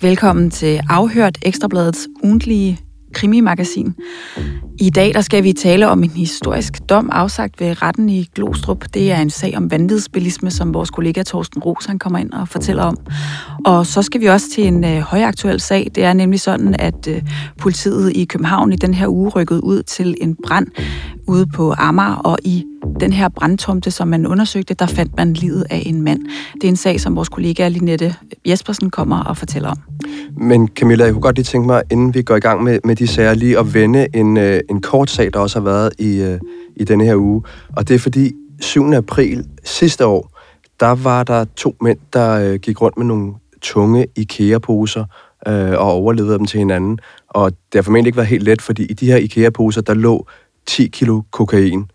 Velkommen til Afhørt Ekstrabladets ugentlige krimimagasin. I dag der skal vi tale om en historisk dom afsagt ved retten i Glostrup. Det er en sag om vanvidsbilisme, som vores kollega Torsten Ros han kommer ind og fortæller om. Og så skal vi også til en øh, højaktuel sag. Det er nemlig sådan, at øh, politiet i København i den her uge rykkede ud til en brand ude på Amager, og i den her brandtomte, som man undersøgte, der fandt man livet af en mand. Det er en sag, som vores kollega Linette Jespersen kommer og fortæller om. Men Camilla, jeg kunne godt lige tænke mig, inden vi går i gang med, med de sager, lige at vende en, øh, en kort sag, der også har været i, øh, i denne her uge. Og det er fordi 7. april sidste år, der var der to mænd, der øh, gik rundt med nogle tunge IKEA-poser øh, og overlevede dem til hinanden. Og det har formentlig ikke været helt let, fordi i de her IKEA-poser, der lå 10 kilo kokain.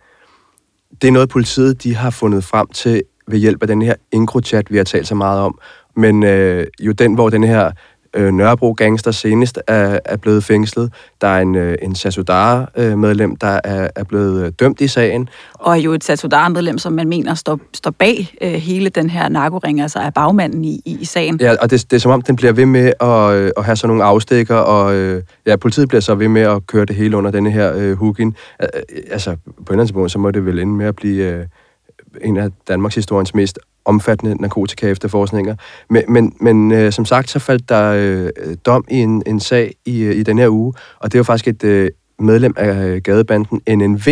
Det er noget, politiet de har fundet frem til ved hjælp af den her EncroChat, vi har talt så meget om. Men øh, jo den, hvor den her øh, Nørrebro gangster senest er, er blevet fængslet. Der er en, øh, en Sasudara-medlem, der er, er blevet øh, dømt i sagen. Og jo et Sasudara-medlem, som man mener står, står bag øh, hele den her narkoring, altså er bagmanden i, i, i sagen. Ja, og det, det er som om, den bliver ved med at, øh, at have sådan nogle afstikker, og øh, ja, politiet bliver så ved med at køre det hele under denne her øh, hook-in. Altså, på en eller anden så må det vel ende med at blive... Øh, en af Danmarks historiens mest omfattende narkotika-efterforskninger. Men, men, men øh, som sagt, så faldt der øh, dom i en, en sag i, øh, i den her uge, og det var faktisk et øh, medlem af øh, gadebanden NNV,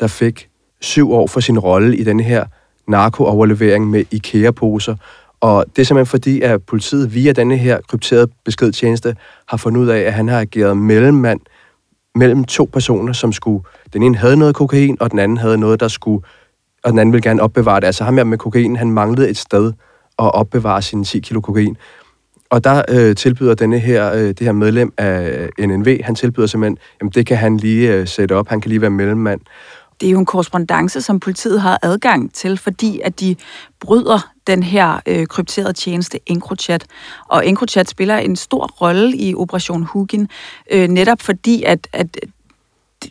der fik syv år for sin rolle i den her narkooverlevering med IKEA-poser. Og det er simpelthen fordi, at politiet via denne her krypterede beskedtjeneste har fundet ud af, at han har ageret mellemmand mellem to personer, som skulle... Den ene havde noget kokain, og den anden havde noget, der skulle og den anden vil gerne opbevare det. Altså ham her med kokain, han manglede et sted at opbevare sine 10 kilo kokain. Og der øh, tilbyder denne her, øh, det her medlem af øh, NNV, han tilbyder simpelthen, jamen det kan han lige øh, sætte op, han kan lige være mellemmand. Det er jo en korrespondence, som politiet har adgang til, fordi at de bryder den her øh, krypterede tjeneste EncroChat. Og EncroChat spiller en stor rolle i Operation Hugin, øh, netop fordi at, at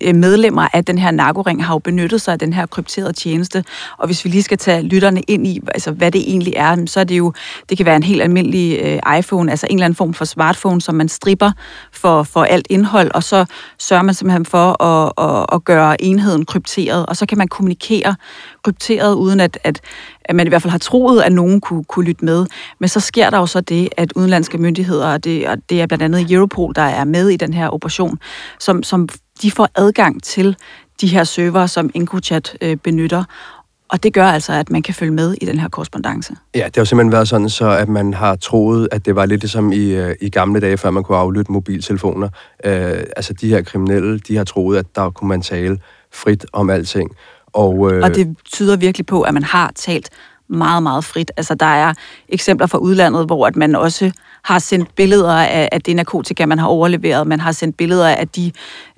Øh, medlemmer af den her narkoring har jo benyttet sig af den her krypterede tjeneste. Og hvis vi lige skal tage lytterne ind i, altså hvad det egentlig er, så er det jo, det kan være en helt almindelig øh, iPhone, altså en eller anden form for smartphone, som man stripper for, for alt indhold, og så sørger man simpelthen for at, at, at gøre enheden krypteret, og så kan man kommunikere krypteret, uden at, at, at man i hvert fald har troet, at nogen kunne, kunne lytte med. Men så sker der jo så det, at udenlandske myndigheder, og det, og det er blandt andet Europol, der er med i den her operation, som, som de får adgang til de her server, som EncroChat øh, benytter. Og det gør altså, at man kan følge med i den her korrespondence. Ja, det har jo simpelthen været sådan, så at man har troet, at det var lidt ligesom i, øh, i gamle dage, før man kunne aflytte mobiltelefoner. Øh, altså de her kriminelle, de har troet, at der kunne man tale frit om alting. Og, øh, og det tyder virkelig på, at man har talt meget, meget frit. Altså, der er eksempler fra udlandet, hvor at man også har sendt billeder af, af det narkotika, man har overleveret. Man har sendt billeder af de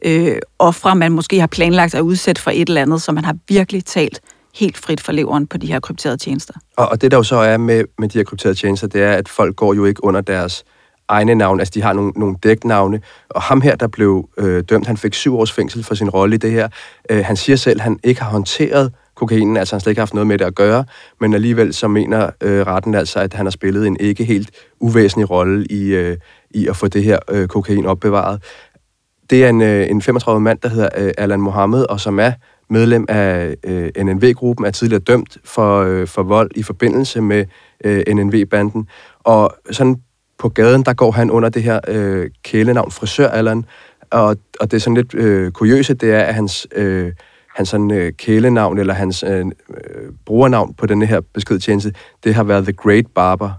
øh, ofre, man måske har planlagt at udsætte for et eller andet, så man har virkelig talt helt frit for leveren på de her krypterede tjenester. Og, og det der jo så er med, med de her krypterede tjenester, det er, at folk går jo ikke under deres egne navne, altså de har nogle, nogle dæknavne, og ham her, der blev øh, dømt, han fik syv års fængsel for sin rolle i det her. Øh, han siger selv, at han ikke har håndteret kokainen, altså han slet ikke haft noget med det at gøre, men alligevel så mener øh, retten altså, at han har spillet en ikke helt uvæsentlig rolle i, øh, i at få det her øh, kokain opbevaret. Det er en, øh, en 35 mand, der hedder øh, Alan Mohammed, og som er medlem af øh, NNV-gruppen, er tidligere dømt for, øh, for vold i forbindelse med øh, NNV-banden. Og sådan på gaden, der går han under det her øh, kælenavn Frisør Allan, og, og det er sådan lidt øh, kuriøse, det er, at hans... Øh, hans sådan, øh, kælenavn eller hans øh, øh, brugernavn på denne her beskedtjeneste, det har været The Great Barber.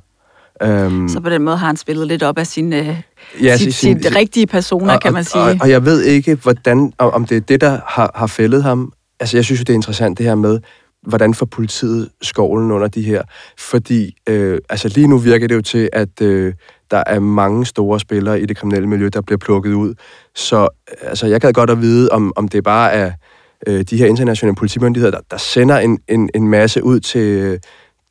Um, så på den måde har han spillet lidt op af sin, øh, ja, sit, sin, sin rigtige personer, og, kan man sige. Og, og jeg ved ikke, hvordan, om det er det, der har, har fældet ham. Altså, jeg synes jo, det er interessant det her med, hvordan får politiet skovlen under de her? Fordi øh, altså lige nu virker det jo til, at øh, der er mange store spillere i det kriminelle miljø, der bliver plukket ud. Så altså, jeg kan godt at vide, om, om det bare er øh, de her internationale politimyndigheder, der, der sender en, en, en masse ud til,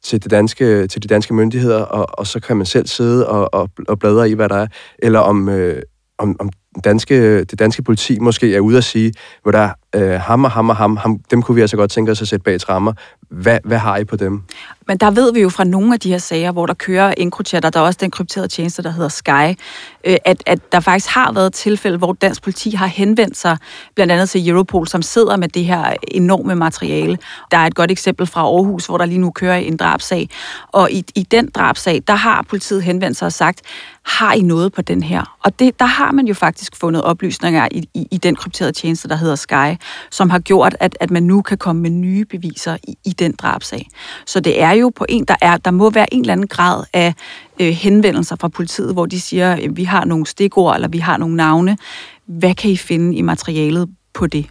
til, det danske, til de danske myndigheder, og, og så kan man selv sidde og, og, og bladre i, hvad der er, eller om, øh, om, om danske, det danske politi måske er ude at sige, hvor der øh, ham og ham og ham, ham, dem kunne vi altså godt tænke os at sætte bag trammer. Hvad, hvad har I på dem? Men der ved vi jo fra nogle af de her sager, hvor der kører EncroChat, og der er også den krypterede tjeneste, der hedder Sky, øh, at, at der faktisk har været tilfælde, hvor dansk politi har henvendt sig blandt andet til Europol, som sidder med det her enorme materiale. Der er et godt eksempel fra Aarhus, hvor der lige nu kører en drabsag, og i, i den drabsag, der har politiet henvendt sig og sagt, har I noget på den her? Og det, der har man jo faktisk fundet oplysninger i, i, i den krypterede tjeneste, der hedder Sky, som har gjort, at, at man nu kan komme med nye beviser i, i den drabsag. Så det er jo på en, der er, der må være en eller anden grad af øh, henvendelser fra politiet, hvor de siger, øh, vi har nogle stikord, eller vi har nogle navne. Hvad kan I finde i materialet på det?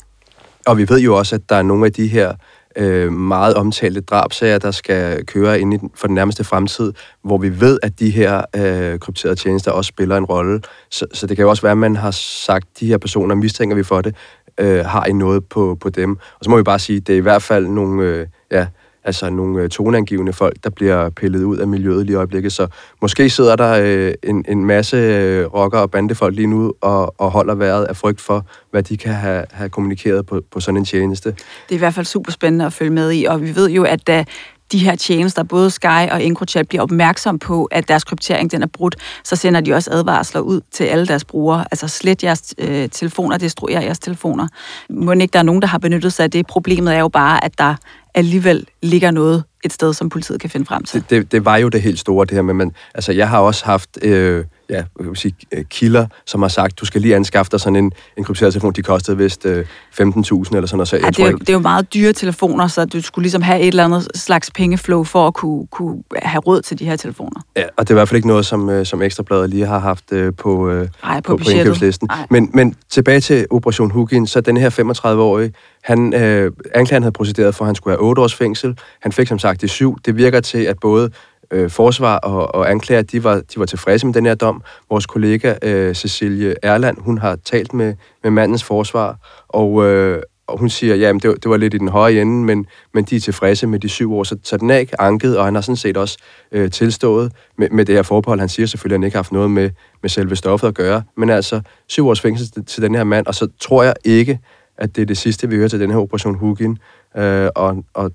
Og vi ved jo også, at der er nogle af de her øh, meget omtalte drabsager, der skal køre ind i den, for den nærmeste fremtid, hvor vi ved, at de her øh, krypterede tjenester også spiller en rolle. Så, så det kan jo også være, at man har sagt, at de her personer mistænker vi for det, øh, har I noget på, på dem. Og så må vi bare sige, at det er i hvert fald nogle, øh, ja, altså nogle øh, toneangivende folk, der bliver pillet ud af miljøet lige i øjeblikket. Så måske sidder der øh, en, en masse øh, rocker og bandefolk lige nu og, og holder vejret af frygt for, hvad de kan have, have kommunikeret på, på sådan en tjeneste. Det er i hvert fald super spændende at følge med i, og vi ved jo, at da de her tjenester, både Sky og EncroChat, bliver opmærksom på, at deres kryptering den er brudt, så sender de også advarsler ud til alle deres brugere. Altså slet jeres øh, telefoner, destruer jeres telefoner. Må ikke der er nogen, der har benyttet sig af det. Problemet er jo bare, at der alligevel ligger noget et sted, som politiet kan finde frem til. Det, det, det var jo det helt store, det her med, men altså jeg har også haft... Øh ja, jeg vil sige, øh, kilder, som har sagt, du skal lige anskaffe dig sådan en, en krypteret telefon. De kostede vist øh, 15.000 eller sådan noget. Så jeg ja, det, er, ikke... det er jo meget dyre telefoner, så du skulle ligesom have et eller andet slags pengeflow for at kunne, kunne have råd til de her telefoner. Ja, og det er i hvert fald ikke noget, som, øh, som Ekstrabladet lige har haft øh, på, øh, Ej, på, på, på indkøbslisten. Men, men tilbage til Operation Hugin, så den her 35-årige, han, øh, anklageren havde procederet for, at han skulle have 8 års fængsel. Han fik som sagt det syv. Det virker til, at både øh, forsvar og, og anklager, de var, de var tilfredse med den her dom. Vores kollega øh, Cecilie Erland, hun har talt med, med mandens forsvar, og, øh, og hun siger, ja, det, det var lidt i den høje ende, men, men de er tilfredse med de syv år, så, så den er ikke anket, og han har sådan set også øh, tilstået med, med det her forbehold. Han siger selvfølgelig, at han ikke har haft noget med, med selve stoffet at gøre, men altså syv års fængsel til, til den her mand, og så tror jeg ikke, at det er det sidste, vi hører til den her operation Hugin, øh, og, og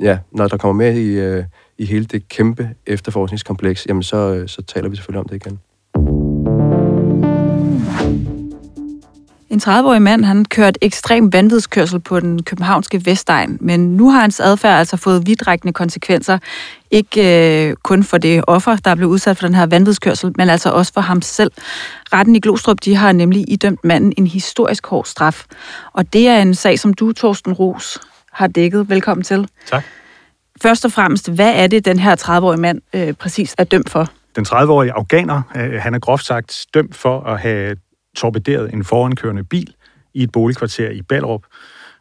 ja, når der kommer med i, øh, i hele det kæmpe efterforskningskompleks, jamen så, øh, så taler vi selvfølgelig om det igen. En 30-årig mand, han kørte ekstrem vanvidskørsel på den københavnske Vestegn, men nu har hans adfærd altså fået vidtrækkende konsekvenser. Ikke øh, kun for det offer, der blev udsat for den her vanvidskørsel, men altså også for ham selv. Retten i Glostrup, de har nemlig idømt manden en historisk hård straf. Og det er en sag, som du, Torsten Ros, har dækket. Velkommen til. Tak. Først og fremmest, hvad er det, den her 30-årige mand øh, præcis er dømt for? Den 30-årige afghaner, øh, han er groft sagt dømt for at have torpederet en forankørende bil i et boligkvarter i Ballerup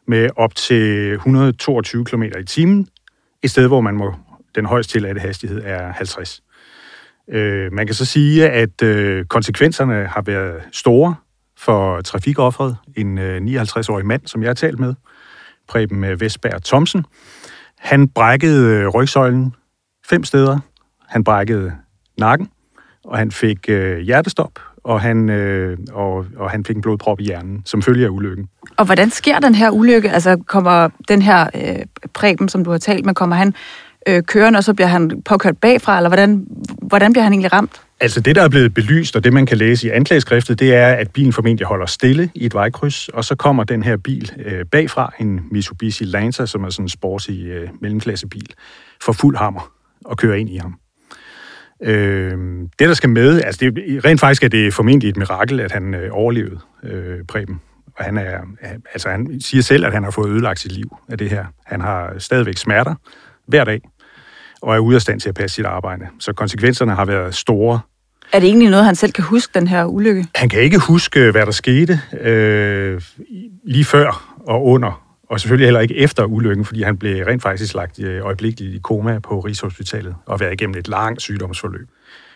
med op til 122 km i timen, et sted, hvor man må, den højst tilladte hastighed er 50. Øh, man kan så sige, at øh, konsekvenserne har været store for trafikofferet, en øh, 59-årig mand, som jeg har talt med, Preben øh, Vestberg Thomsen. Han brækkede øh, rygsøjlen fem steder. Han brækkede nakken, og han fik øh, hjertestop, og han, øh, og, og han fik en blodprop i hjernen, som følge af ulykken. Og hvordan sker den her ulykke? Altså kommer den her øh, Preben, som du har talt med, kommer han øh, kørende, og så bliver han påkørt bagfra, eller hvordan, hvordan bliver han egentlig ramt? Altså det, der er blevet belyst, og det man kan læse i anklageskriftet, det er, at bilen formentlig holder stille i et vejkryds, og så kommer den her bil øh, bagfra, en Mitsubishi Lancer, som er sådan en sportsy øh, mellemklassebil, for fuld hammer og kører ind i ham. Øh, det, der skal med, altså det, rent faktisk er det formentlig et mirakel, at han øh, overlevede øh, Preben. Og han, er, øh, altså han siger selv, at han har fået ødelagt sit liv af det her. Han har stadigvæk smerter hver dag, og er ude af stand til at passe sit arbejde. Så konsekvenserne har været store. Er det egentlig noget, han selv kan huske, den her ulykke? Han kan ikke huske, hvad der skete øh, lige før og under, og selvfølgelig heller ikke efter ulykken, fordi han blev rent faktisk lagt øh, øjeblikkeligt i koma på Rigshospitalet og været igennem et langt sygdomsforløb.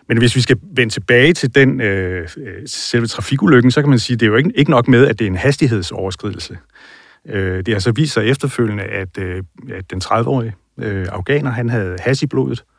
Men hvis vi skal vende tilbage til den øh, øh selve trafikulykken, så kan man sige, at det er jo ikke, ikke nok med, at det er en hastighedsoverskridelse. Øh, det har så vist sig efterfølgende, at, øh, at den 30-årige øh, afghaner, han havde has i blodet. Øh,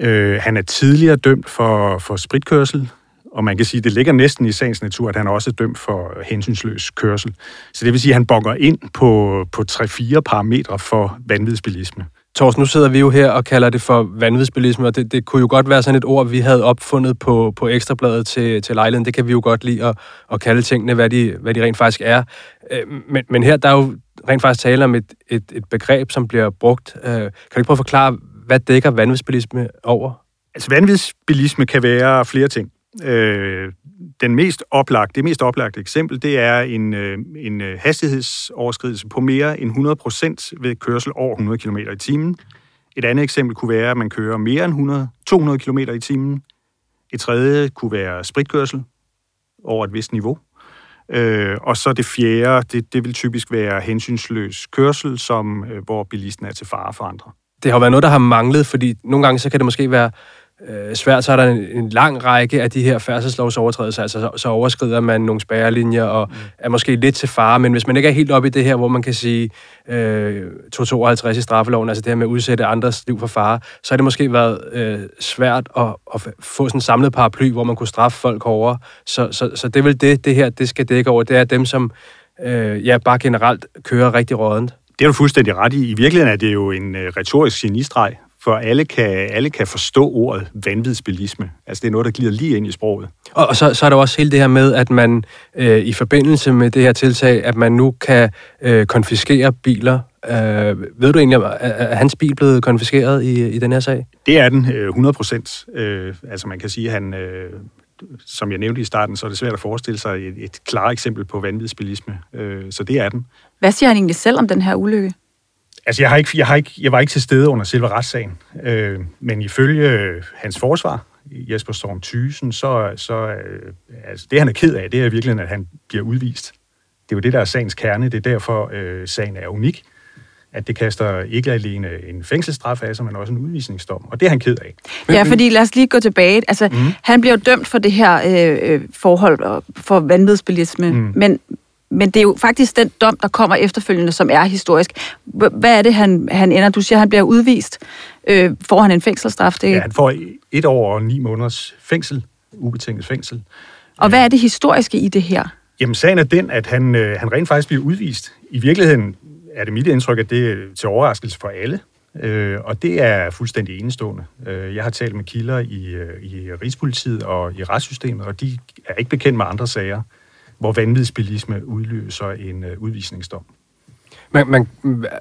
Øh, han er tidligere dømt for, for spritkørsel, Og man kan sige, at det ligger næsten i sagens natur, at han også er dømt for hensynsløs kørsel. Så det vil sige, at han bonger ind på, på 3-4 parametre for vanvidsbilisme. Tors, nu sidder vi jo her og kalder det for vanvidsbilisme, og det, det kunne jo godt være sådan et ord, vi havde opfundet på, på ekstrabladet til, til lejligheden. Det kan vi jo godt lide at, at kalde tingene, hvad de, hvad de rent faktisk er. Øh, men, men her der er jo rent faktisk tale om et, et, et begreb, som bliver brugt. Øh, kan du ikke prøve at forklare, hvad dækker vanvidsbilisme over? Altså vanvidsbilisme kan være flere ting. Øh, den mest oplagte, det mest oplagte eksempel, det er en, øh, en øh, hastighedsoverskridelse på mere end 100% ved kørsel over 100 km i timen. Et andet eksempel kunne være, at man kører mere end 100, 200 km i timen. Et tredje kunne være spritkørsel over et vist niveau. Øh, og så det fjerde, det, det vil typisk være hensynsløs kørsel, som, øh, hvor bilisten er til fare for andre. Det har været noget, der har manglet, fordi nogle gange så kan det måske være øh, svært, så er der en, en lang række af de her færdselslovsovertrædelser, altså så, så overskrider man nogle spærrelinjer og mm. er måske lidt til fare, men hvis man ikke er helt oppe i det her, hvor man kan sige øh, 252 i straffeloven, altså det her med at udsætte andres liv for fare, så har det måske været øh, svært at, at få sådan en samlet paraply, hvor man kunne straffe folk hårdere. Så, så, så det er vel det, det her det skal dække over. Det er dem, som øh, ja, bare generelt kører rigtig rådent. Det er du fuldstændig ret i. I virkeligheden er det jo en øh, retorisk genistreg, for alle kan, alle kan forstå ordet vanvidsbilisme. Altså det er noget, der glider lige ind i sproget. Og, og så, så er der også hele det her med, at man øh, i forbindelse med det her tiltag, at man nu kan øh, konfiskere biler. Øh, ved du egentlig, er, er hans bil blevet konfiskeret i, i den her sag? Det er den, øh, 100 procent. Øh, altså man kan sige, at han... Øh, som jeg nævnte i starten, så er det svært at forestille sig et, et klart eksempel på vanvidsbilisme. Øh, så det er den. Hvad siger han egentlig selv om den her ulykke? Altså, jeg, har ikke, jeg, har ikke, jeg var ikke til stede under selve retssagen, øh, men ifølge hans forsvar, Jesper Storm Thysen, så, så øh, altså, det han er ked af, det er virkelig, at han bliver udvist. Det er jo det, der er sagens kerne. Det er derfor, øh, sagen er unik. At det kaster ikke alene en fængselsstraf af sig, men også en udvisningsdom. Og det er han ked af. Ja, fordi lad os lige gå tilbage. Altså, mm. Han bliver dømt for det her øh, øh forhold for vanvidsbilisme, mm. men men det er jo faktisk den dom, der kommer efterfølgende, som er historisk. Hvad er det, han, han ender? Du siger, han bliver udvist. Øh, får han en fængselsstraf? Det... Ja, han får et år og ni måneders fængsel, ubetinget fængsel. Og hvad er det historiske i det her? Jamen, sagen er den, at han, øh, han rent faktisk bliver udvist. I virkeligheden er det mit indtryk, at det er til overraskelse for alle. Øh, og det er fuldstændig enestående. Øh, jeg har talt med kilder i, øh, i Rigspolitiet og i retssystemet, og de er ikke bekendt med andre sager hvor vanvidsbilisme udløser en øh, udvisningsdom. Men, men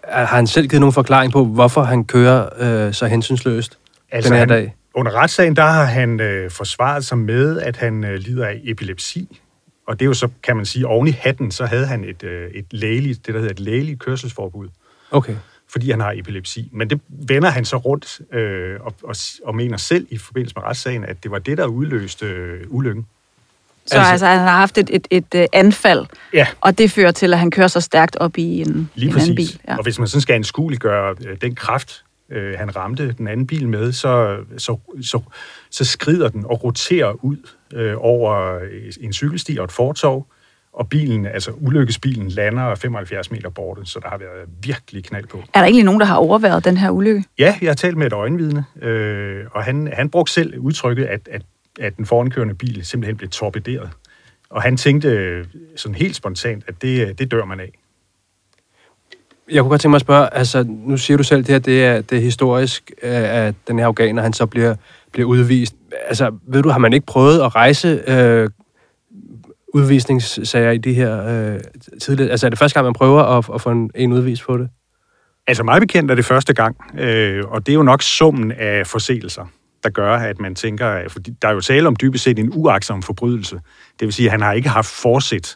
har han selv givet nogen forklaring på, hvorfor han kører øh, så hensynsløst altså den her han, dag? Under retssagen, der har han øh, forsvaret sig med, at han øh, lider af epilepsi. Og det er jo så, kan man sige, oven i hatten, så havde han et, øh, et lægeligt, det der hedder et lægeligt kørselsforbud. Okay. Fordi han har epilepsi. Men det vender han så rundt øh, og, og, og mener selv i forbindelse med retssagen, at det var det, der udløste øh, ulykken. Så altså, altså han har haft et, et, et, et anfald, ja. og det fører til, at han kører så stærkt op i en, Lige en anden bil. Ja. Og hvis man sådan skal anskueliggøre øh, den kraft, øh, han ramte den anden bil med, så, så, så, så skrider den og roterer ud øh, over en cykelsti og et fortov, og bilen, altså ulykkesbilen, lander 75 meter borte, så der har været virkelig knald på. Er der egentlig nogen, der har overværet den her ulykke? Ja, jeg har talt med et øjenvidne, øh, og han, han brugte selv udtrykket, at, at at den forankørende bil simpelthen blev torpederet. Og han tænkte sådan helt spontant, at det, det dør man af. Jeg kunne godt tænke mig at spørge, altså nu siger du selv, at det her det er, det er historisk, øh, at den her afghaner, han så bliver, bliver udvist. Altså, ved du, har man ikke prøvet at rejse øh, udvisningssager i de her øh, tidligere? Altså, er det første gang, man prøver at, at få en, en udvist på det? Altså, meget bekendt er det første gang, øh, og det er jo nok summen af forseelser der gør, at man tænker, øh, for der er jo tale om dybest set en uaksom forbrydelse. Det vil sige, at han har ikke haft forsæt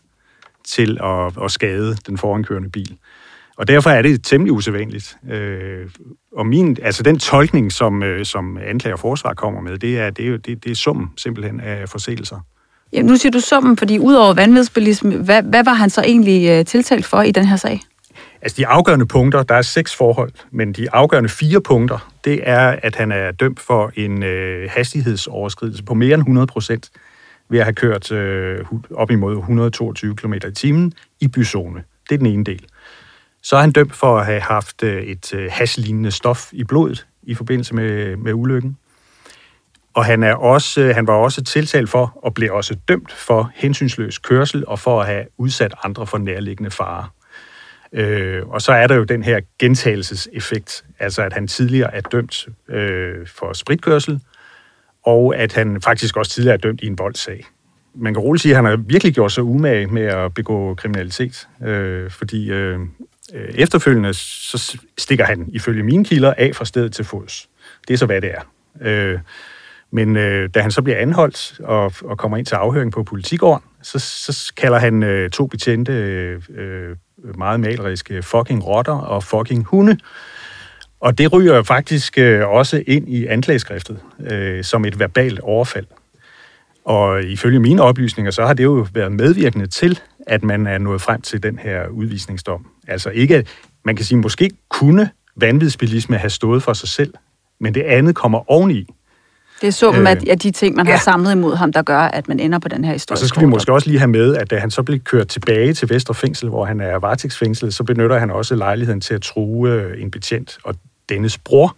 til at, at skade den forankørende bil. Og derfor er det temmelig usædvanligt. Øh, og min, altså den tolkning, som, øh, som anklager og forsvar kommer med, det er, det er, det, det er summen simpelthen af forseelser. Ja, nu siger du summen, fordi udover vanvidsbilisme, hvad, hvad var han så egentlig øh, tiltalt for i den her sag? Altså de afgørende punkter, der er seks forhold, men de afgørende fire punkter, det er, at han er dømt for en øh, hastighedsoverskridelse på mere end 100 procent ved at have kørt øh, op imod 122 km i timen i byzone. Det er den ene del. Så er han dømt for at have haft øh, et øh, haslignende stof i blodet i forbindelse med, med ulykken. Og han, er også, øh, han var også tiltalt for, og blev også dømt for hensynsløs kørsel, og for at have udsat andre for nærliggende farer. Øh, og så er der jo den her gentagelseseffekt, altså at han tidligere er dømt øh, for spritkørsel, og at han faktisk også tidligere er dømt i en voldsag. Man kan roligt sige, at han har virkelig gjort sig umage med at begå kriminalitet, øh, fordi øh Øh, efterfølgende så stikker han ifølge mine kilder af fra stedet til fods. Det er så, hvad det er. Øh, men øh, da han så bliver anholdt og, og kommer ind til afhøring på politigården, så, så kalder han øh, to betjente øh, øh meget maleriske fucking rotter og fucking hunde. Og det ryger faktisk øh, også ind i anklageskriftet øh, som et verbalt overfald. Og ifølge mine oplysninger, så har det jo været medvirkende til, at man er nået frem til den her udvisningsdom. Altså ikke, man kan sige, måske kunne vanvidsbilisme have stået for sig selv, men det andet kommer oveni. Det er summen øh, af de ting, man ja. har samlet imod ham, der gør, at man ender på den her historie. Og så skal vi måske også lige have med, at da han så bliver kørt tilbage til Vestre Fængsel, hvor han er varetægtsfængslet, så benytter han også lejligheden til at true øh, en betjent og dennes bror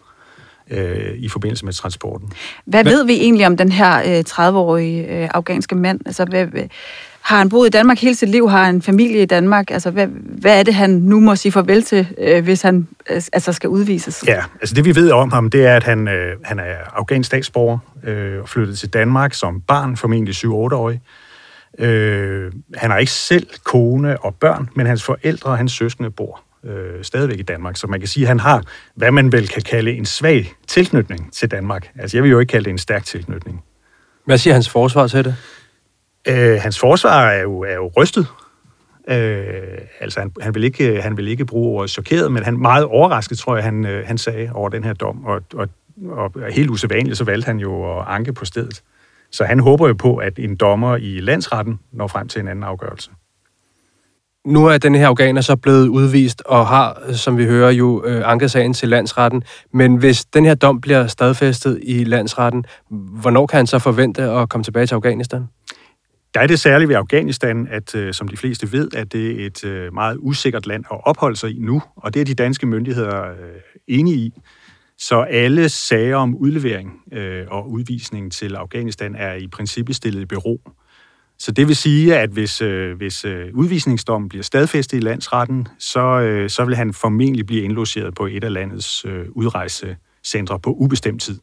øh, i forbindelse med transporten. Hvad ved vi egentlig om den her øh, 30-årige øh, afghanske mand? Altså, hvad, har han boet i Danmark hele sit liv? Har han en familie i Danmark? Altså, hvad, hvad er det, han nu må sige farvel til, øh, hvis han øh, altså skal udvises? Ja, altså det vi ved om ham, det er, at han, øh, han er afghansk statsborger øh, og flyttet til Danmark som barn, formentlig 7-8-årig. Øh, han har ikke selv kone og børn, men hans forældre og hans søskende bor øh, stadigvæk i Danmark. Så man kan sige, at han har, hvad man vel kan kalde en svag tilknytning til Danmark. Altså jeg vil jo ikke kalde det en stærk tilknytning. Hvad siger hans forsvar til det? Øh, hans forsvar er jo, er jo rystet. Øh, altså, han, han, vil ikke, han vil ikke bruge ordet chokeret, men han meget overrasket, tror jeg, han, øh, han sagde over den her dom. Og, og, og helt usædvanligt, så valgte han jo at anke på stedet. Så han håber jo på, at en dommer i landsretten når frem til en anden afgørelse. Nu er den her afghaner så blevet udvist og har, som vi hører, jo øh, anket sagen til landsretten. Men hvis den her dom bliver stadfæstet i landsretten, hvornår kan han så forvente at komme tilbage til Afghanistan? Der er det særligt ved Afghanistan, at øh, som de fleste ved, at det er et øh, meget usikkert land at opholde sig i nu, og det er de danske myndigheder øh, enige i. Så alle sager om udlevering øh, og udvisning til Afghanistan er i princippet stillet i bero. Så det vil sige, at hvis, øh, hvis øh, udvisningsdommen bliver stadfæstet i landsretten, så, så vil han formentlig blive indlogeret på et af landets udrejsecentre på ubestemt tid.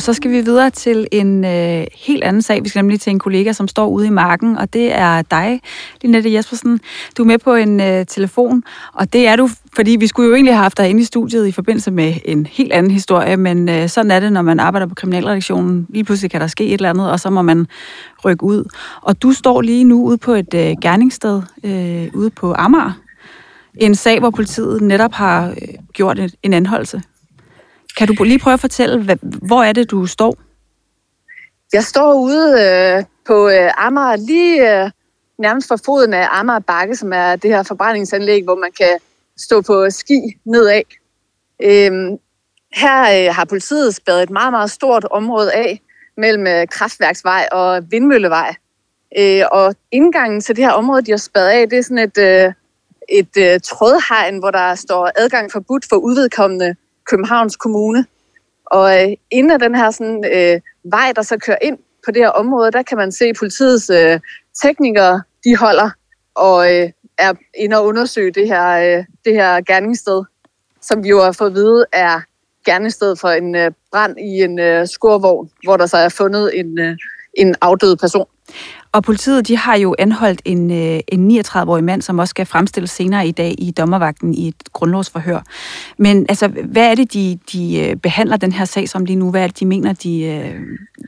Og så skal vi videre til en øh, helt anden sag. Vi skal nemlig til en kollega, som står ude i marken, og det er dig, Linette Jespersen. Du er med på en øh, telefon, og det er du, fordi vi skulle jo egentlig have haft dig inde i studiet i forbindelse med en helt anden historie, men øh, sådan er det, når man arbejder på kriminalredaktionen. Lige pludselig kan der ske et eller andet, og så må man rykke ud. Og du står lige nu ude på et øh, gerningssted øh, ude på Amager. En sag, hvor politiet netop har øh, gjort et, en anholdelse. Kan du lige prøve at fortælle, hvad, hvor er det, du står? Jeg står ude øh, på øh, Amager, lige øh, nærmest for foden af Amager Bakke, som er det her forbrændingsanlæg, hvor man kan stå på ski nedad. Øhm, her øh, har politiet spadet et meget, meget stort område af mellem øh, kraftværksvej og vindmøllevej. Øh, og indgangen til det her område, de har spadet af, det er sådan et, øh, et øh, trådhegn, hvor der står adgang forbudt for udvedkommende Københavns Kommune. Og øh, inden af den her sådan, øh, vej, der så kører ind på det her område, der kan man se politiets øh, teknikere, de holder og øh, er inde og undersøge det her, øh, det her gerningssted, som vi jo har fået at vide er gerningssted for en øh, brand i en øh, skurvogn, hvor der så er fundet en, øh, en afdød person. Og politiet de har jo anholdt en, øh, en 39-årig mand, som også skal fremstilles senere i dag i dommervagten i et grundlovsforhør. Men altså, hvad er det, de, de øh, behandler den her sag som lige nu? Hvad er det, de mener, de, øh,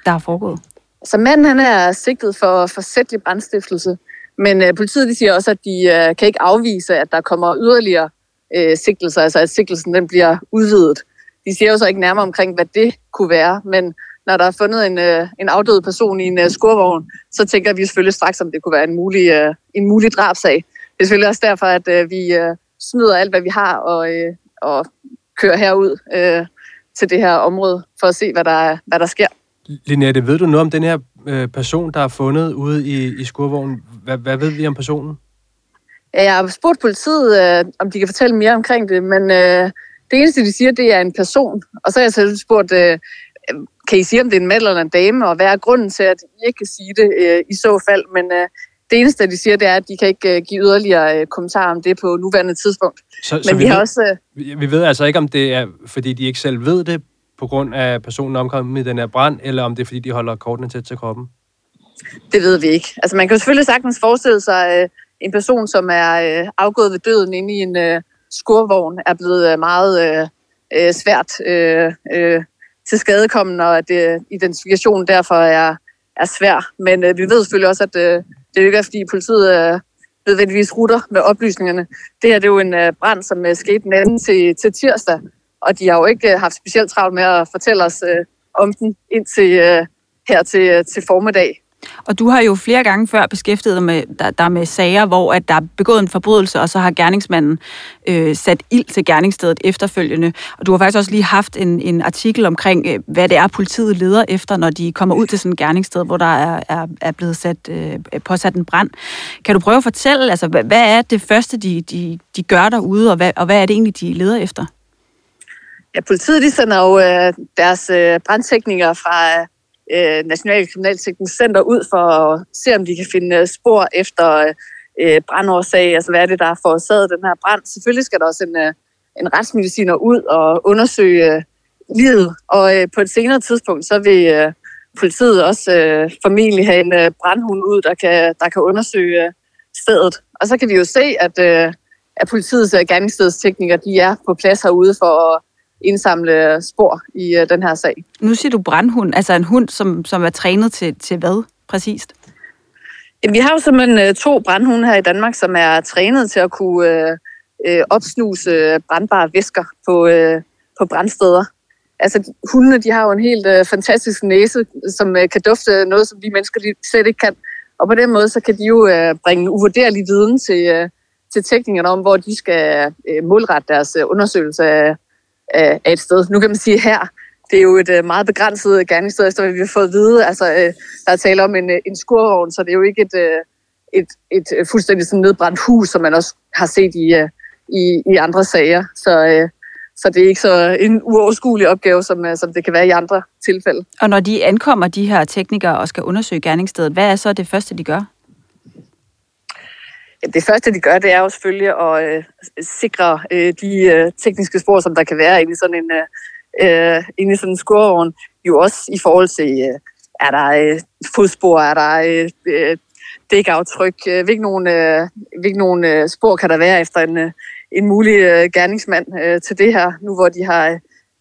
der har foregået? Så manden han er sigtet for forsætlig brandstiftelse, men øh, politiet de siger også, at de øh, kan ikke afvise, at der kommer yderligere øh, sigtelser, altså at sigtelsen den bliver udvidet. De siger jo så ikke nærmere omkring, hvad det kunne være, men når der er fundet en, øh, en afdød person i en øh, skurvogn, så tænker vi selvfølgelig straks, om det kunne være en mulig, øh, en mulig drabsag. Det er selvfølgelig også derfor, at øh, vi øh, smider alt, hvad vi har, og, øh, og kører herud øh, til det her område, for at se, hvad der, hvad der sker. Linette, ved du noget om den her øh, person, der er fundet ude i, i skurvognen? Hvad, hvad ved vi om personen? Ja, jeg har spurgt politiet, øh, om de kan fortælle mere omkring det, men øh, Det eneste, de siger, det er en person. Og så har jeg selv spurgt, øh, kan I sige, om det er en mand eller en dame, og hvad er grunden til, at I ikke kan sige det øh, i så fald? Men øh, det eneste, de siger, det er, at de kan ikke øh, give yderligere øh, kommentarer om det på nuværende tidspunkt. Så, Men så vi vi, har ved, også... Øh, vi- ved altså ikke, om det er, fordi de ikke selv ved det, på grund af personen omkommet i den her brand, eller om det er, fordi de holder kortene tæt til kroppen. Det ved vi ikke. Altså man kan jo selvfølgelig sagtens forestille sig øh, en person, som er øh, afgået ved døden inde i en øh, skurvogn, er blevet øh, meget øh, øh, svært øh, øh, til skadekommen, og at øh, identifikationen derfor er, er svær. Men øh, vi ved selvfølgelig også, at øh, det er ikke er, fordi politiet øh, nødvendigvis rutter med oplysningerne. Det her det er jo en øh, brand, som øh, skete natten til, til tirsdag, og de har jo ikke øh, haft specielt travlt med at fortælle os øh, om den indtil øh, her til, øh, til formiddag. Og du har jo flere gange før beskæftiget dig med, der, der med sager, hvor at der er begået en forbrydelse, og så har gerningsmanden øh, sat ild til gerningsstedet efterfølgende. Og du har faktisk også lige haft en, en artikel omkring, øh, hvad det er, politiet leder efter, når de kommer ud til sådan et gerningssted, hvor der er, er, er blevet sat, øh, påsat en brand. Kan du prøve at fortælle, altså, hvad, hvad er det første, de, de, de gør derude, og hvad, og hvad er det egentlig, de leder efter? Ja, politiet de sender jo øh, deres øh, brandteknikere fra øh, Nationale Kriminalteknisk Center ud for at se, om de kan finde øh, spor efter øh, brandårsag. Altså, hvad er det, der har forårsaget den her brand? Selvfølgelig skal der også en, øh, en retsmediciner ud og undersøge øh, livet. Og øh, på et senere tidspunkt, så vil øh, politiet også øh, formentlig have en øh, brandhund ud, der kan, der kan undersøge øh, stedet. Og så kan vi jo se, at, øh, at politiets øh, gerningsstedsteknikere, de er på plads herude for at indsamle spor i øh, den her sag. Nu siger du brandhund, altså en hund, som, som er trænet til, til hvad præcist? Jamen, vi har jo simpelthen øh, to brandhunde her i Danmark, som er trænet til at kunne øh, øh, opsnuse brandbare væsker på, øh, på brandsteder. Altså, de- hundene de har jo en helt øh, fantastisk næse, som øh, kan dufte noget, som vi mennesker de slet ikke kan. Og på den måde, så kan de jo øh, bringe uvurderlig viden til, øh, til teknikerne om, hvor de skal øh, målrette deres øh, undersøgelse af, af, af et sted. Nu kan man sige her, det er jo et øh, meget begrænset gerningssted, efter hvad vi har fået at vide. Altså, øh, der er tale om en, øh, en skurvogn, så det er jo ikke et, øh, et, et øh, fuldstændig sådan nedbrændt hus, som man også har set i, øh, i, i andre sager. Så, øh, så det er ikke så en uoverskuelig opgave, som, som det kan være i andre tilfælde. Og når de ankommer, de her teknikere, og skal undersøge gerningsstedet, hvad er så det første, de gør? Det første, de gør, det er jo selvfølgelig at øh, sikre øh, de øh, tekniske spor, som der kan være inde i sådan en, øh, øh, inde i sådan en skurvogn. Jo også i forhold til, øh, er der øh, fodspor, er der øh, øh, dækaftryk, øh, hvilke nogle, øh, hvilke nogle øh, spor kan der være efter en, øh, en mulig øh, gerningsmand øh, til det her, nu hvor de har øh,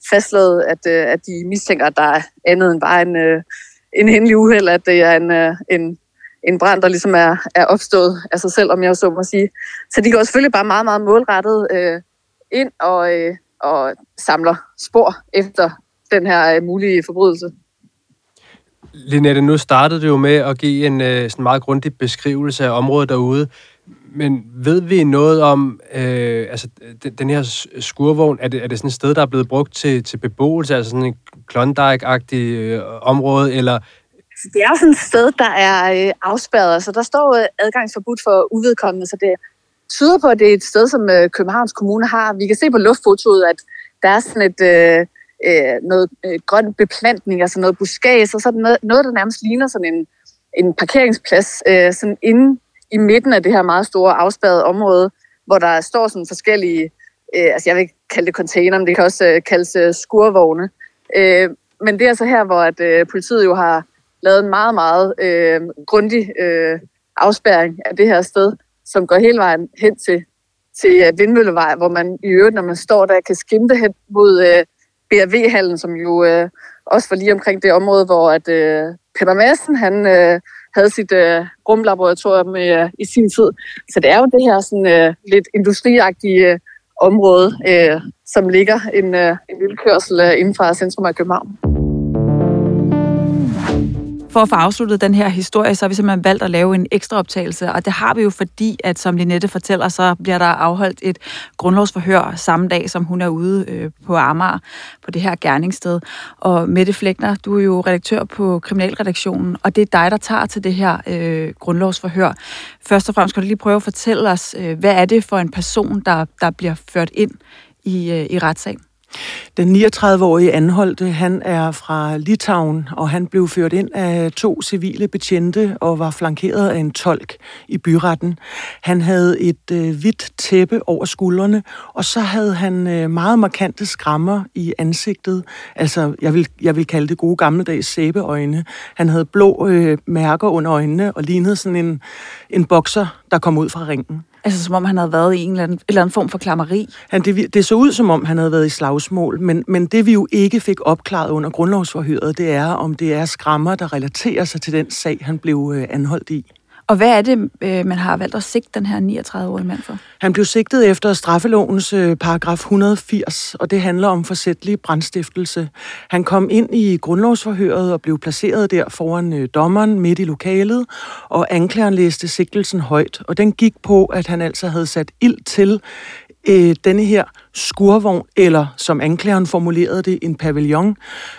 fastslået, at, øh, at de mistænker, at der er andet end bare en, øh, en hændelig uheld, at det er en, øh, en, en brand, der ligesom er, er opstået af sig selv, om jeg så må sige. Så de går selvfølgelig bare meget, meget målrettet øh, ind og, øh, og samler spor efter den her øh, mulige forbrydelse. Linette, nu startede du jo med at give en øh, sådan meget grundig beskrivelse af området derude. Men ved vi noget om, øh, altså den, den her skurvogn, er det, er det sådan et sted, der er blevet brugt til, til beboelse, altså sådan en Klondike-agtig øh, område, eller det er jo sådan et sted, der er øh, afspærret, så der står øh, adgangsforbudt for uvedkommende, så det tyder på, at det er et sted, som øh, Københavns Kommune har. Vi kan se på luftfotoet, at der er sådan et øh, øh, noget øh, grøn beplantning, altså noget buskage, og så er der noget, noget, der nærmest ligner sådan en, en parkeringsplads, øh, sådan inde i midten af det her meget store afspærrede område, hvor der står sådan forskellige, øh, altså jeg vil ikke kalde det container, men det kan også øh, kaldes øh, skurvogne. Øh, men det er så her, hvor at, øh, politiet jo har lavet en meget, meget øh, grundig øh, afspærring af det her sted, som går hele vejen hen til, til øh, Vindmøllevej, hvor man i øvrigt, når man står der, kan skimte hen mod øh, BRV-hallen, som jo øh, også var lige omkring det område, hvor at, øh, Peter Madsen, han øh, havde sit øh, rumlaboratorium øh, i sin tid. Så det er jo det her sådan, øh, lidt industriagtige øh, område, øh, som ligger en, øh, en lille kørsel øh, inden fra centrum af København. For at få afsluttet den her historie, så har vi simpelthen valgt at lave en ekstra optagelse, og det har vi jo fordi, at som Linette fortæller, så bliver der afholdt et grundlovsforhør samme dag, som hun er ude øh, på Amager, på det her gerningssted. Og Mette Flækner, du er jo redaktør på Kriminalredaktionen, og det er dig, der tager til det her øh, grundlovsforhør. Først og fremmest kan du lige prøve at fortælle os, øh, hvad er det for en person, der, der bliver ført ind i, øh, i retssagen? Den 39-årige anholdte, han er fra Litauen, og han blev ført ind af to civile betjente og var flankeret af en tolk i byretten. Han havde et øh, hvidt tæppe over skuldrene, og så havde han øh, meget markante skrammer i ansigtet. Altså, jeg vil, jeg vil kalde det gode gammeldags sæbeøjne. Han havde blå øh, mærker under øjnene og lignede sådan en, en bokser, der kom ud fra ringen. Altså som om han havde været i en eller anden, eller anden form for klammeri. Han, det, det så ud som om, han havde været i slagsmål, men, men det vi jo ikke fik opklaret under grundlovsforhøret, det er, om det er skrammer, der relaterer sig til den sag, han blev øh, anholdt i. Og hvad er det, øh, man har valgt at sigte den her 39-årige mand for? Han blev sigtet efter straffelovens øh, paragraf 180, og det handler om forsætlig brandstiftelse. Han kom ind i grundlovsforhøret og blev placeret der foran øh, dommeren midt i lokalet, og anklageren læste sigtelsen højt, og den gik på, at han altså havde sat ild til øh, denne her skurvogn, eller som anklageren formulerede det, en pavillon,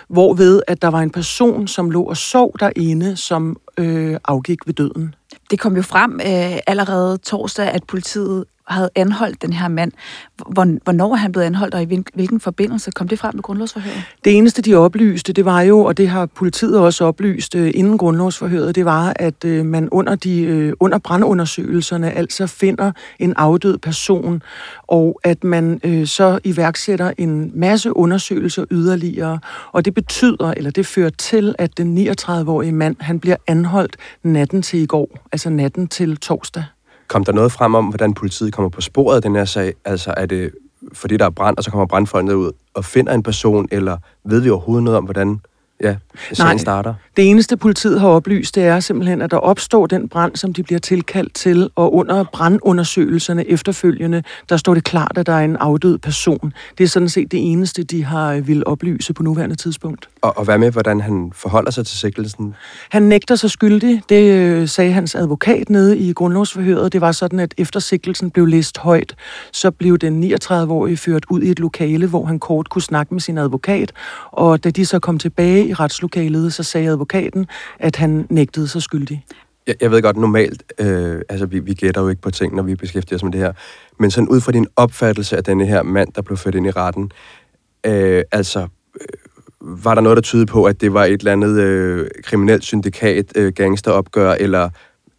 hvorved at der var en person, som lå og sov derinde, som øh, afgik ved døden. Det kom jo frem øh, allerede torsdag, at politiet havde anholdt den her mand. Hvornår er han blevet anholdt, og i hvilken forbindelse kom det frem med grundlovsforhøret? Det eneste, de oplyste, det var jo, og det har politiet også oplyst øh, inden grundlovsforhøret, det var, at øh, man under, de, øh, under brandundersøgelserne altså finder en afdød person, og at man så iværksætter en masse undersøgelser yderligere. Og det betyder, eller det fører til, at den 39-årige mand, han bliver anholdt natten til i går, altså natten til torsdag. Kom der noget frem om, hvordan politiet kommer på sporet af den her sag? Altså er det fordi der er brand, og så kommer brandfolkene ud og finder en person, eller ved vi overhovedet noget om, hvordan ja, sagen Nej, starter? det eneste politiet har oplyst, det er simpelthen, at der opstår den brand, som de bliver tilkaldt til, og under brandundersøgelserne efterfølgende, der står det klart, at der er en afdød person. Det er sådan set det eneste, de har vil oplyse på nuværende tidspunkt. Og, og hvad med, hvordan han forholder sig til sigtelsen? Han nægter sig skyldig. Det øh, sagde hans advokat nede i grundlovsforhøret. Det var sådan, at efter sigtelsen blev læst højt, så blev den 39-årige ført ud i et lokale, hvor han kort kunne snakke med sin advokat. Og da de så kom tilbage i retslokalet, så sagde advokaten, at han nægtede sig skyldig. Jeg, jeg ved godt, normalt, øh, altså vi, vi gætter jo ikke på ting, når vi beskæftiger os med det her, men sådan ud fra din opfattelse af denne her mand, der blev ført ind i retten, øh, altså, øh, var der noget, der tydede på, at det var et eller andet øh, kriminelt syndikat, øh, gangsteropgør, eller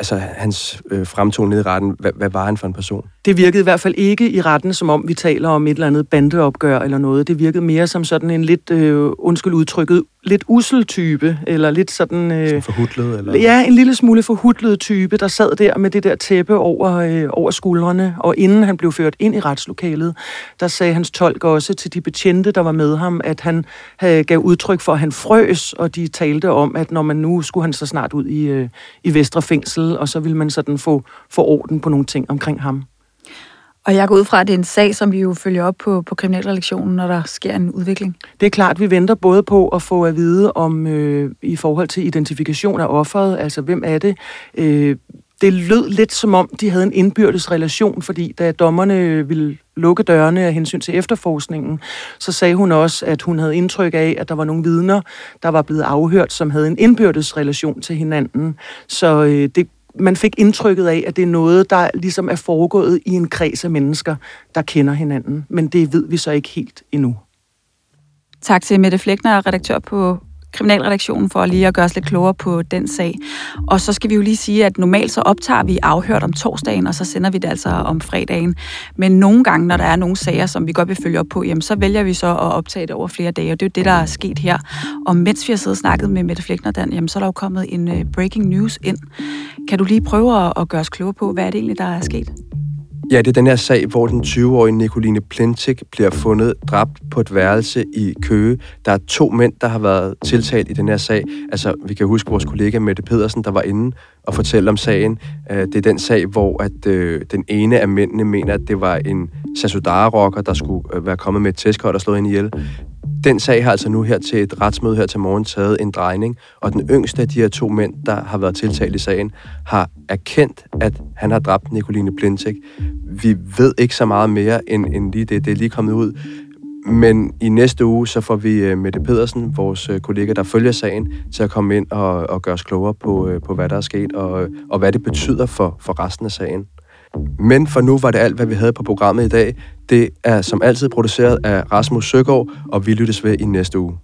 altså hans øh, fremtone nede i retten, hvad, hvad var han for en person? Det virkede i hvert fald ikke i retten, som om vi taler om et eller andet bandeopgør eller noget. Det virkede mere som sådan en lidt, øh, undskyld udtrykket, lidt usel type, eller lidt sådan... Øh, sådan forhudlet? Eller? Ja, en lille smule forhudlet type, der sad der med det der tæppe over, øh, over skuldrene. Og inden han blev ført ind i retslokalet, der sagde hans tolk også til de betjente, der var med ham, at han havde, gav udtryk for, at han frøs, og de talte om, at når man nu skulle han så snart ud i, øh, i Vestre Fængsel, og så ville man sådan få, få orden på nogle ting omkring ham. Og jeg går ud fra, at det er en sag, som vi jo følger op på, på kriminalredaktionen, når der sker en udvikling. Det er klart, vi venter både på at få at vide om øh, i forhold til identifikation af offeret, altså hvem er det. Øh, det lød lidt som om, de havde en indbyrdes relation, fordi da dommerne ville lukke dørene af hensyn til efterforskningen, så sagde hun også, at hun havde indtryk af, at der var nogle vidner, der var blevet afhørt, som havde en indbyrdes relation til hinanden. Så øh, det man fik indtrykket af, at det er noget, der ligesom er foregået i en kreds af mennesker, der kender hinanden. Men det ved vi så ikke helt endnu. Tak til Mette Flækner, redaktør på Kriminalredaktionen for lige at gøre os lidt klogere på den sag. Og så skal vi jo lige sige, at normalt så optager vi afhørt om torsdagen, og så sender vi det altså om fredagen. Men nogle gange, når der er nogle sager, som vi godt vil følge op på, jamen så vælger vi så at optage det over flere dage, og det er jo det, der er sket her. Og mens vi har siddet og snakket med Mette Flækner, Dan, jamen så er der jo kommet en øh, breaking news ind. Kan du lige prøve at gøre os klogere på, hvad er det egentlig, der er sket? Ja, det er den her sag, hvor den 20-årige Nicoline Plentik bliver fundet dræbt på et værelse i Køge. Der er to mænd, der har været tiltalt i den her sag. Altså, vi kan huske vores kollega Mette Pedersen, der var inde og fortælle om sagen. Øh, det er den sag, hvor at, øh, den ene af mændene mener, at det var en Sasudara-rocker, der skulle øh, være kommet med et tæskhold og slået ind ihjel. Den sag har altså nu her til et retsmøde her til morgen taget en drejning, og den yngste af de her to mænd, der har været tiltalt i sagen, har erkendt, at han har dræbt Nicoline Plintik. Vi ved ikke så meget mere end, end lige det. Det er lige kommet ud. Men i næste uge, så får vi øh, Mette Pedersen, vores øh, kollega, der følger sagen, til at komme ind og, og gøre os klogere på, øh, på hvad der er sket, og, og hvad det betyder for, for resten af sagen. Men for nu var det alt, hvad vi havde på programmet i dag. Det er som altid produceret af Rasmus Søgaard, og vi lyttes ved i næste uge.